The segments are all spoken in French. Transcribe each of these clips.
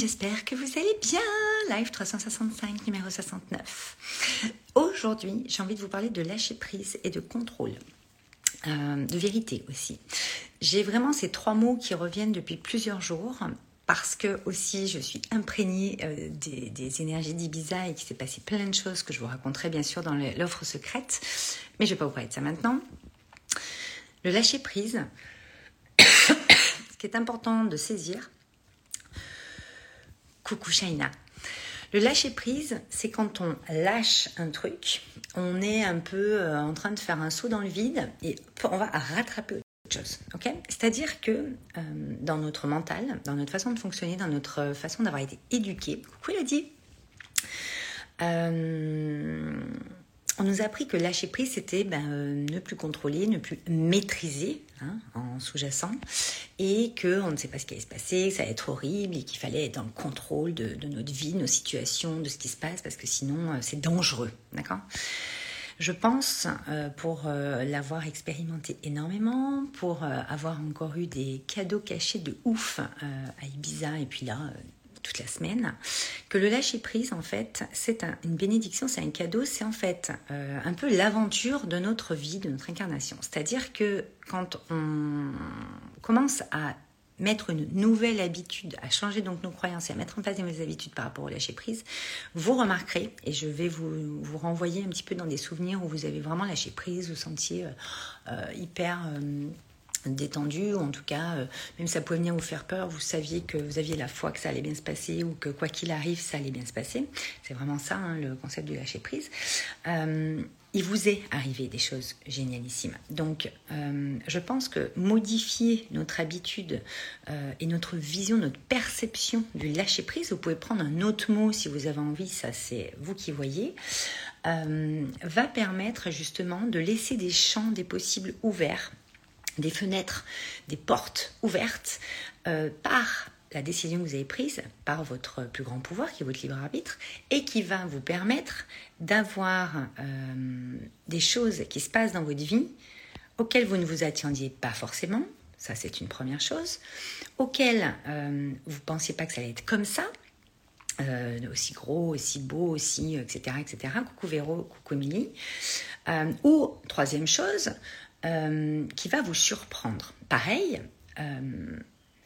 j'espère que vous allez bien. Live 365, numéro 69. Aujourd'hui, j'ai envie de vous parler de lâcher prise et de contrôle. Euh, de vérité aussi. J'ai vraiment ces trois mots qui reviennent depuis plusieurs jours parce que aussi je suis imprégnée euh, des, énergies d'Ibiza et qu'il s'est passé plein de choses que je vous raconterai bien sûr dans l'offre secrète. Mais je ne vais pas vous parler de ça maintenant. Le lâcher prise, ce qui est important de saisir, Coucou Shaina. Le lâcher prise, c'est quand on lâche un truc, on est un peu euh, en train de faire un saut dans le vide et on va rattraper autre chose. C'est-à-dire que euh, dans notre mental, dans notre façon de fonctionner, dans notre façon d'avoir été éduqué, coucou Elodie, euh, on nous a appris que lâcher prise, c'était ben, euh, ne plus contrôler, ne plus maîtriser hein, en sous-jacent, et qu'on ne sait pas ce qui allait se passer, que ça allait être horrible, et qu'il fallait être dans le contrôle de, notre vie, nos situations, de ce qui se passe, parce que sinon, euh, c'est dangereux. D'accord? Je pense, euh, pour l'avoir expérimenté énormément, pour avoir encore eu des cadeaux cachés de ouf à Ibiza, et puis là, toute la semaine, que le lâcher prise, en fait, c'est une bénédiction, c'est un cadeau, c'est en fait euh, un peu l'aventure de notre vie, de notre incarnation. C'est-à-dire que quand on commence à mettre une nouvelle habitude, à changer donc nos croyances et à mettre en place des nouvelles habitudes par rapport au lâcher prise, vous remarquerez, et je vais vous, vous renvoyer un petit peu dans des souvenirs où vous avez vraiment lâché prise, vous sentiez euh, euh, hyper détendu, ou en tout cas, euh, même ça pouvait venir vous faire peur, vous saviez que vous aviez la foi que ça allait bien se passer ou que quoi qu'il arrive, ça allait bien se passer. C'est vraiment ça, hein, le concept du lâcher prise. Euh, il vous est arrivé des choses génialissimes. Donc, euh, je pense que modifier notre habitude et notre vision, notre perception du lâcher prise, vous pouvez prendre un autre mot si vous avez envie, ça c'est vous qui voyez, va permettre justement de laisser des champs des possibles ouverts des fenêtres, des portes ouvertes euh, par la décision que vous avez prise, par votre plus grand pouvoir, qui est votre libre arbitre, et qui va vous permettre d'avoir euh, des choses qui se passent dans votre vie auxquelles vous ne vous attendiez pas forcément, ça c'est une première chose, auxquelles euh, vous ne pensiez pas que ça allait être comme ça, aussi gros, aussi beau, aussi, etc., etc. Coucou Véro, coucou Émilie. ou, troisième chose, euh, qui va vous surprendre. Pareil, euh,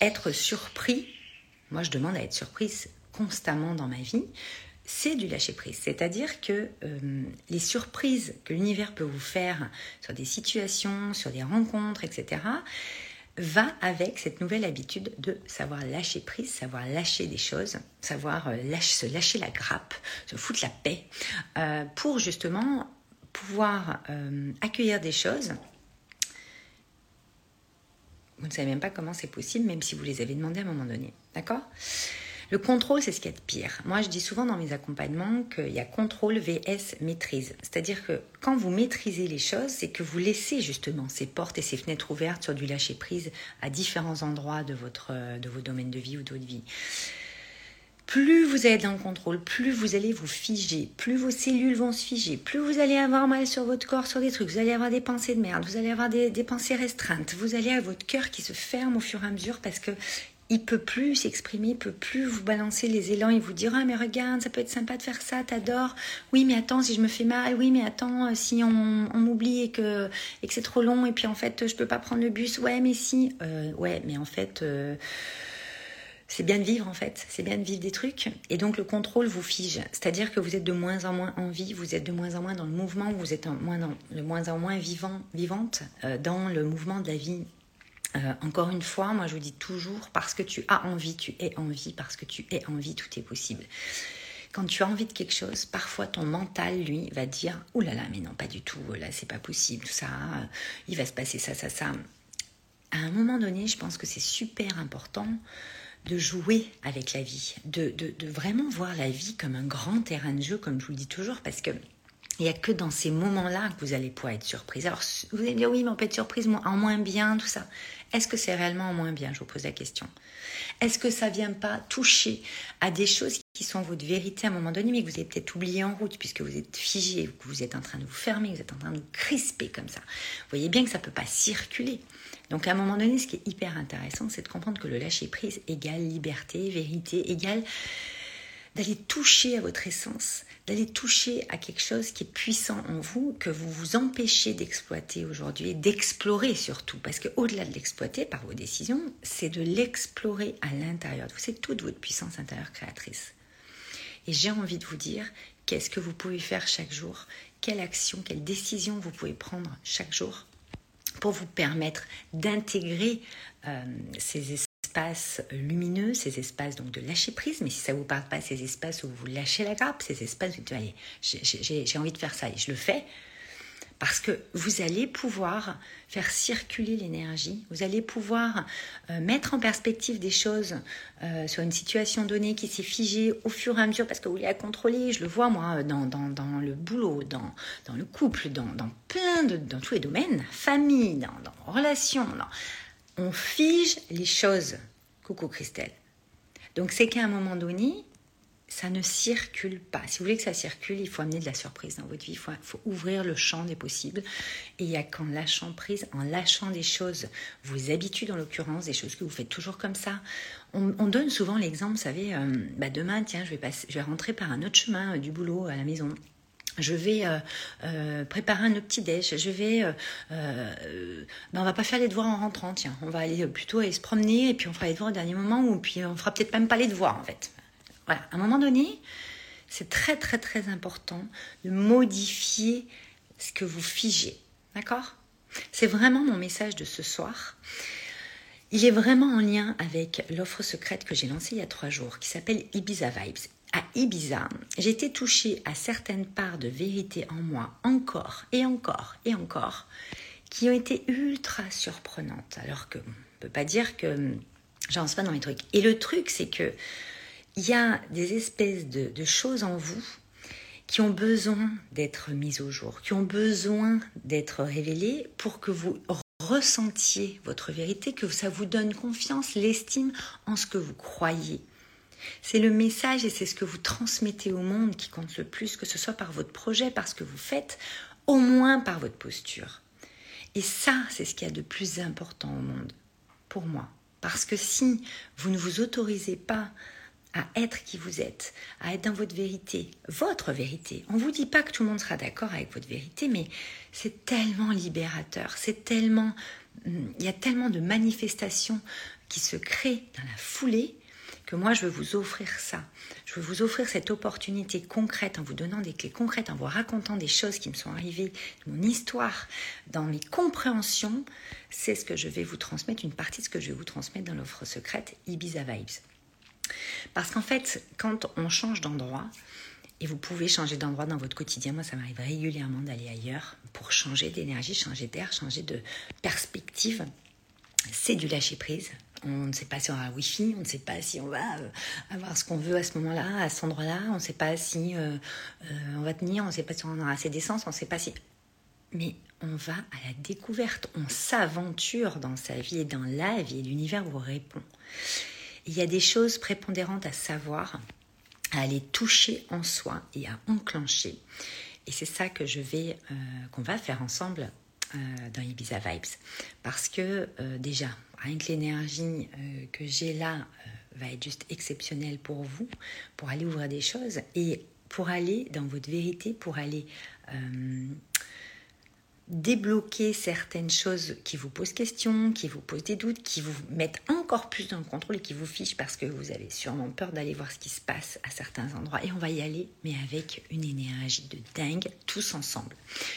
être surpris, moi je demande à être surprise constamment dans ma vie, c'est du lâcher prise. C'est-à-dire que euh, les surprises que l'univers peut vous faire sur des situations, sur des rencontres, etc., va avec cette nouvelle habitude de savoir lâcher prise, savoir lâcher des choses, savoir se lâcher la grappe, se foutre la paix, pour justement pouvoir accueillir des choses vous ne savez même pas comment c'est possible, même si vous les avez demandé à un moment donné. D'accord? Le contrôle, c'est ce qu'il y a de pire. Moi, je dis souvent dans mes accompagnements qu'il y a contrôle vs maîtrise. C'est-à-dire que quand vous maîtrisez les choses, c'est que vous laissez justement ces portes et ces fenêtres ouvertes sur du lâcher-prise à différents endroits de, votre, de vos domaines de vie ou d'autres vies plus vous êtes dans le contrôle, plus vous allez vous figer, plus vos cellules vont se figer, plus vous allez avoir mal sur votre corps, sur des trucs, vous allez avoir des pensées de merde, vous allez avoir des, pensées restreintes, vous allez avoir votre cœur qui se ferme au fur et à mesure parce que il peut plus s'exprimer, il peut plus vous balancer les élans et vous dire ah mais regarde ça peut être sympa de faire ça, t'adores. Oui mais attends si je me fais mal, oui mais attends si on, m'oublie et que c'est trop long et puis en fait je peux pas prendre le bus, ouais mais si, euh, ouais mais en fait euh, c'est bien de vivre en fait, c'est bien de vivre des trucs. Et donc le contrôle vous fige, c'est-à-dire que vous êtes de moins en moins en vie, vous êtes de moins en moins dans le mouvement, vous êtes moins de moins en moins vivant, vivante euh, dans le mouvement de la vie. Euh, encore une fois, moi je vous dis toujours, parce que tu as envie, tu es en vie, parce que tu es en vie, tout est possible. Quand tu as envie de quelque chose, parfois ton mental, lui, va dire « Ouh là là, mais non, pas du tout, là, c'est pas possible, ça, il va se passer ça, ça, ça. » À un moment donné, je pense que c'est super important de jouer avec la vie, de, de, vraiment voir la vie comme un grand terrain de jeu, comme je vous le dis toujours, parce que Il n'y a que dans ces moments-là que vous allez pouvoir être surprise. Alors, vous allez dire, oui, mais on peut être surprise en moins bien, tout ça. Est-ce que c'est réellement en moins bien Je vous pose la question. Est-ce que ça vient pas toucher à des choses qui sont votre vérité à un moment donné, mais que vous avez peut-être oublié en route, puisque vous êtes figé, que vous êtes en train de vous fermer, vous êtes en train de vous crisper comme ça. Vous voyez bien que ça ne peut pas circuler. Donc à un moment donné, ce qui est hyper intéressant, c'est de comprendre que le lâcher-prise égale liberté, vérité, égale d'aller toucher à votre essence, d'aller toucher à quelque chose qui est puissant en vous, que vous vous empêchez d'exploiter aujourd'hui, d'explorer surtout, parce qu'au-delà de l'exploiter par vos décisions, c'est de l'explorer à l'intérieur de vous. C'est toute votre puissance intérieure créatrice. Et j'ai envie de vous dire, qu'est-ce que vous pouvez faire chaque jour? Quelle action, quelle décision vous pouvez prendre chaque jour pour vous permettre d'intégrer euh, ces lumineux, ces espaces donc de lâcher prise, mais si ça vous parle pas, ces espaces où vous lâchez la grappe, ces espaces où vous dites, j'ai envie de faire ça et je le fais, parce que vous allez pouvoir faire circuler l'énergie, vous allez pouvoir euh, mettre en perspective des choses euh, sur une situation donnée qui s'est figée au fur et à mesure parce que vous la contrôler. Je le vois moi dans, dans, dans le boulot, dans, dans le couple, dans, dans, plein de dans tous les domaines, famille, dans, dans relations. On fige les choses. Coucou Christelle. Donc c'est qu'à un moment donné, ça ne circule pas. Si vous voulez que ça circule, il faut amener de la surprise dans votre vie. Il faut, ouvrir le champ des possibles. Et il y a qu'en lâchant prise, en lâchant des choses, vos habitudes en l'occurrence, des choses que vous faites toujours comme ça. On, donne souvent l'exemple, vous savez, euh, bah demain, tiens, je vais, passer, je vais rentrer par un autre chemin euh, du boulot à la maison je vais euh, préparer un petit déj, je vais, euh, ben on va pas faire les devoirs en rentrant, tiens, on va aller plutôt aller se promener et puis on fera les devoirs au dernier moment ou puis on fera peut-être même pas les devoirs en fait. Voilà, à un moment donné, c'est très très très important de modifier ce que vous figez. D'accord? C'est vraiment mon message de ce soir. Il est vraiment en lien avec l'offre secrète que j'ai lancée il y a trois jours, qui s'appelle Ibiza Vibes. À Ibiza, été touchée à certaines parts de vérité en moi, encore et encore et encore, qui ont été ultra surprenantes. Alors que, on ne peut pas dire que j'en sais pas dans mes trucs. Et le truc, c'est que il y a des espèces de, choses en vous qui ont besoin d'être mises au jour, qui ont besoin d'être révélées pour que vous ressentiez votre vérité, que ça vous donne confiance, l'estime en ce que vous croyez. C'est le message et c'est ce que vous transmettez au monde qui compte le plus, que ce soit par votre projet, par ce que vous faites, au moins par votre posture. Et ça, c'est ce qu'il y a de plus important au monde, pour moi. Parce que si vous ne vous autorisez pas à être qui vous êtes, à être dans votre vérité, votre vérité. On ne vous dit pas que tout le monde sera d'accord avec votre vérité, mais c'est tellement libérateur, c'est tellement, il y a tellement de manifestations qui se créent dans la foulée que moi je veux vous offrir ça. Je veux vous offrir cette opportunité concrète en vous donnant des clés concrètes, en vous racontant des choses qui me sont arrivées, mon histoire, dans mes compréhensions. C'est ce que je vais vous transmettre, une partie de ce que je vais vous transmettre dans l'offre secrète Ibiza Vibes. Parce qu'en fait, quand on change d'endroit, et vous pouvez changer d'endroit dans votre quotidien. Moi, ça m'arrive régulièrement d'aller ailleurs pour changer d'énergie, changer d'air, changer de perspective. C'est du lâcher prise. On ne sait pas si on aura Wi-Fi, on ne sait pas si on va euh, avoir ce qu'on veut à ce moment-là, à cet endroit-là, on ne sait pas si euh, euh, on va tenir, on ne sait pas si on aura assez d'essence, on ne sait pas si. Mais on va à la découverte, on s'aventure dans sa vie et dans la vie, et l'univers vous répond il y a des choses prépondérantes à savoir, à aller toucher en soi et à enclencher. Et c'est ça que je vais, qu'on va faire ensemble dans Ibiza Vibes. Parce que déjà, rien que l'énergie que j'ai là va être juste exceptionnelle pour vous, pour aller ouvrir des choses et pour aller dans votre vérité, pour aller débloquer certaines choses qui vous posent question, qui vous posent des doutes, qui vous mettent encore plus dans le contrôle et qui vous fichent parce que vous avez sûrement peur d'aller voir ce qui se passe à certains endroits. Et on va y aller, mais avec une énergie de dingue, tous ensemble.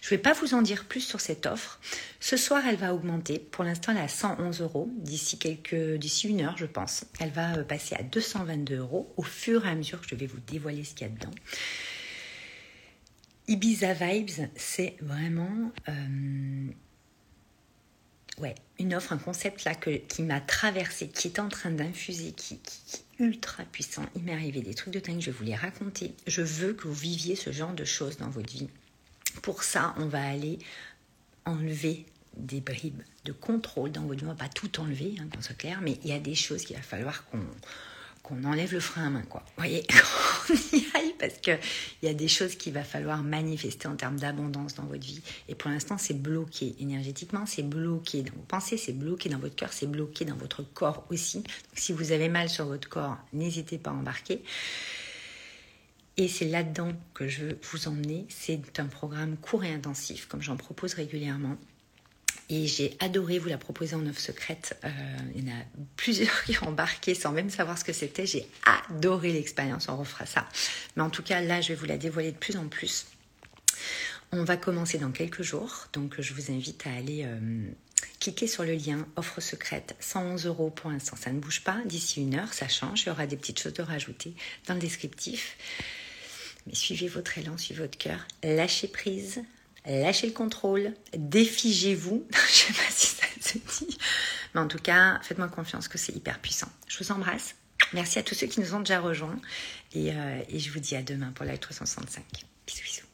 Je ne vais pas vous en dire plus sur cette offre. Ce soir, elle va augmenter. Pour l'instant, elle est à 111 euros. D'ici d'ici une heure, je pense, elle va euh, passer à 222 euros au fur et à mesure que je vais vous dévoiler ce qu'il y a dedans. Ibiza Vibes, c'est vraiment euh, une offre, un concept là qui m'a traversé, qui est en train d'infuser, qui, est ultra puissant. Il m'est arrivé des trucs de dingue, je vais vous raconter. Je veux que vous viviez ce genre de choses dans votre vie. Pour ça, on va aller enlever des bribes de contrôle dans votre vie. On va pas tout enlever, hein, qu'on soit clair, mais il y a des choses qu'il va falloir qu'on qu'on enlève le frein à main, quoi. Vous voyez, qu'on y aille, parce qu'il y a des choses qu'il va falloir manifester en termes d'abondance dans votre vie. Et pour l'instant, c'est bloqué énergétiquement, c'est bloqué dans vos pensées, c'est bloqué dans votre cœur, c'est bloqué dans votre corps aussi. Donc, si vous avez mal sur votre corps, n'hésitez pas à embarquer. Et c'est là-dedans que je veux vous emmener. C'est un programme court et intensif, comme j'en propose régulièrement. Et j'ai adoré vous la proposer en offre secrète. Euh, il y en a plusieurs qui ont embarqué sans même savoir ce que c'était. J'ai adoré l'expérience, on refera ça. Mais en tout cas, là, je vais vous la dévoiler de plus en plus. On va commencer dans quelques jours. Donc, je vous invite à aller euh, cliquer sur le lien offre secrète. 111 euros pour l'instant. Ça ne bouge pas. D'ici une heure, ça change. Il y aura des petites choses de rajouter dans le descriptif. Mais suivez votre élan, suivez votre cœur. Lâchez prise lâchez le contrôle, défigez-vous. Je sais pas si ça se dit. Mais en tout cas, faites-moi confiance que c'est hyper puissant. Je vous embrasse. Merci à tous ceux qui nous ont déjà rejoints. Et, euh, je vous dis à demain pour Live 365. Bisous, bisous.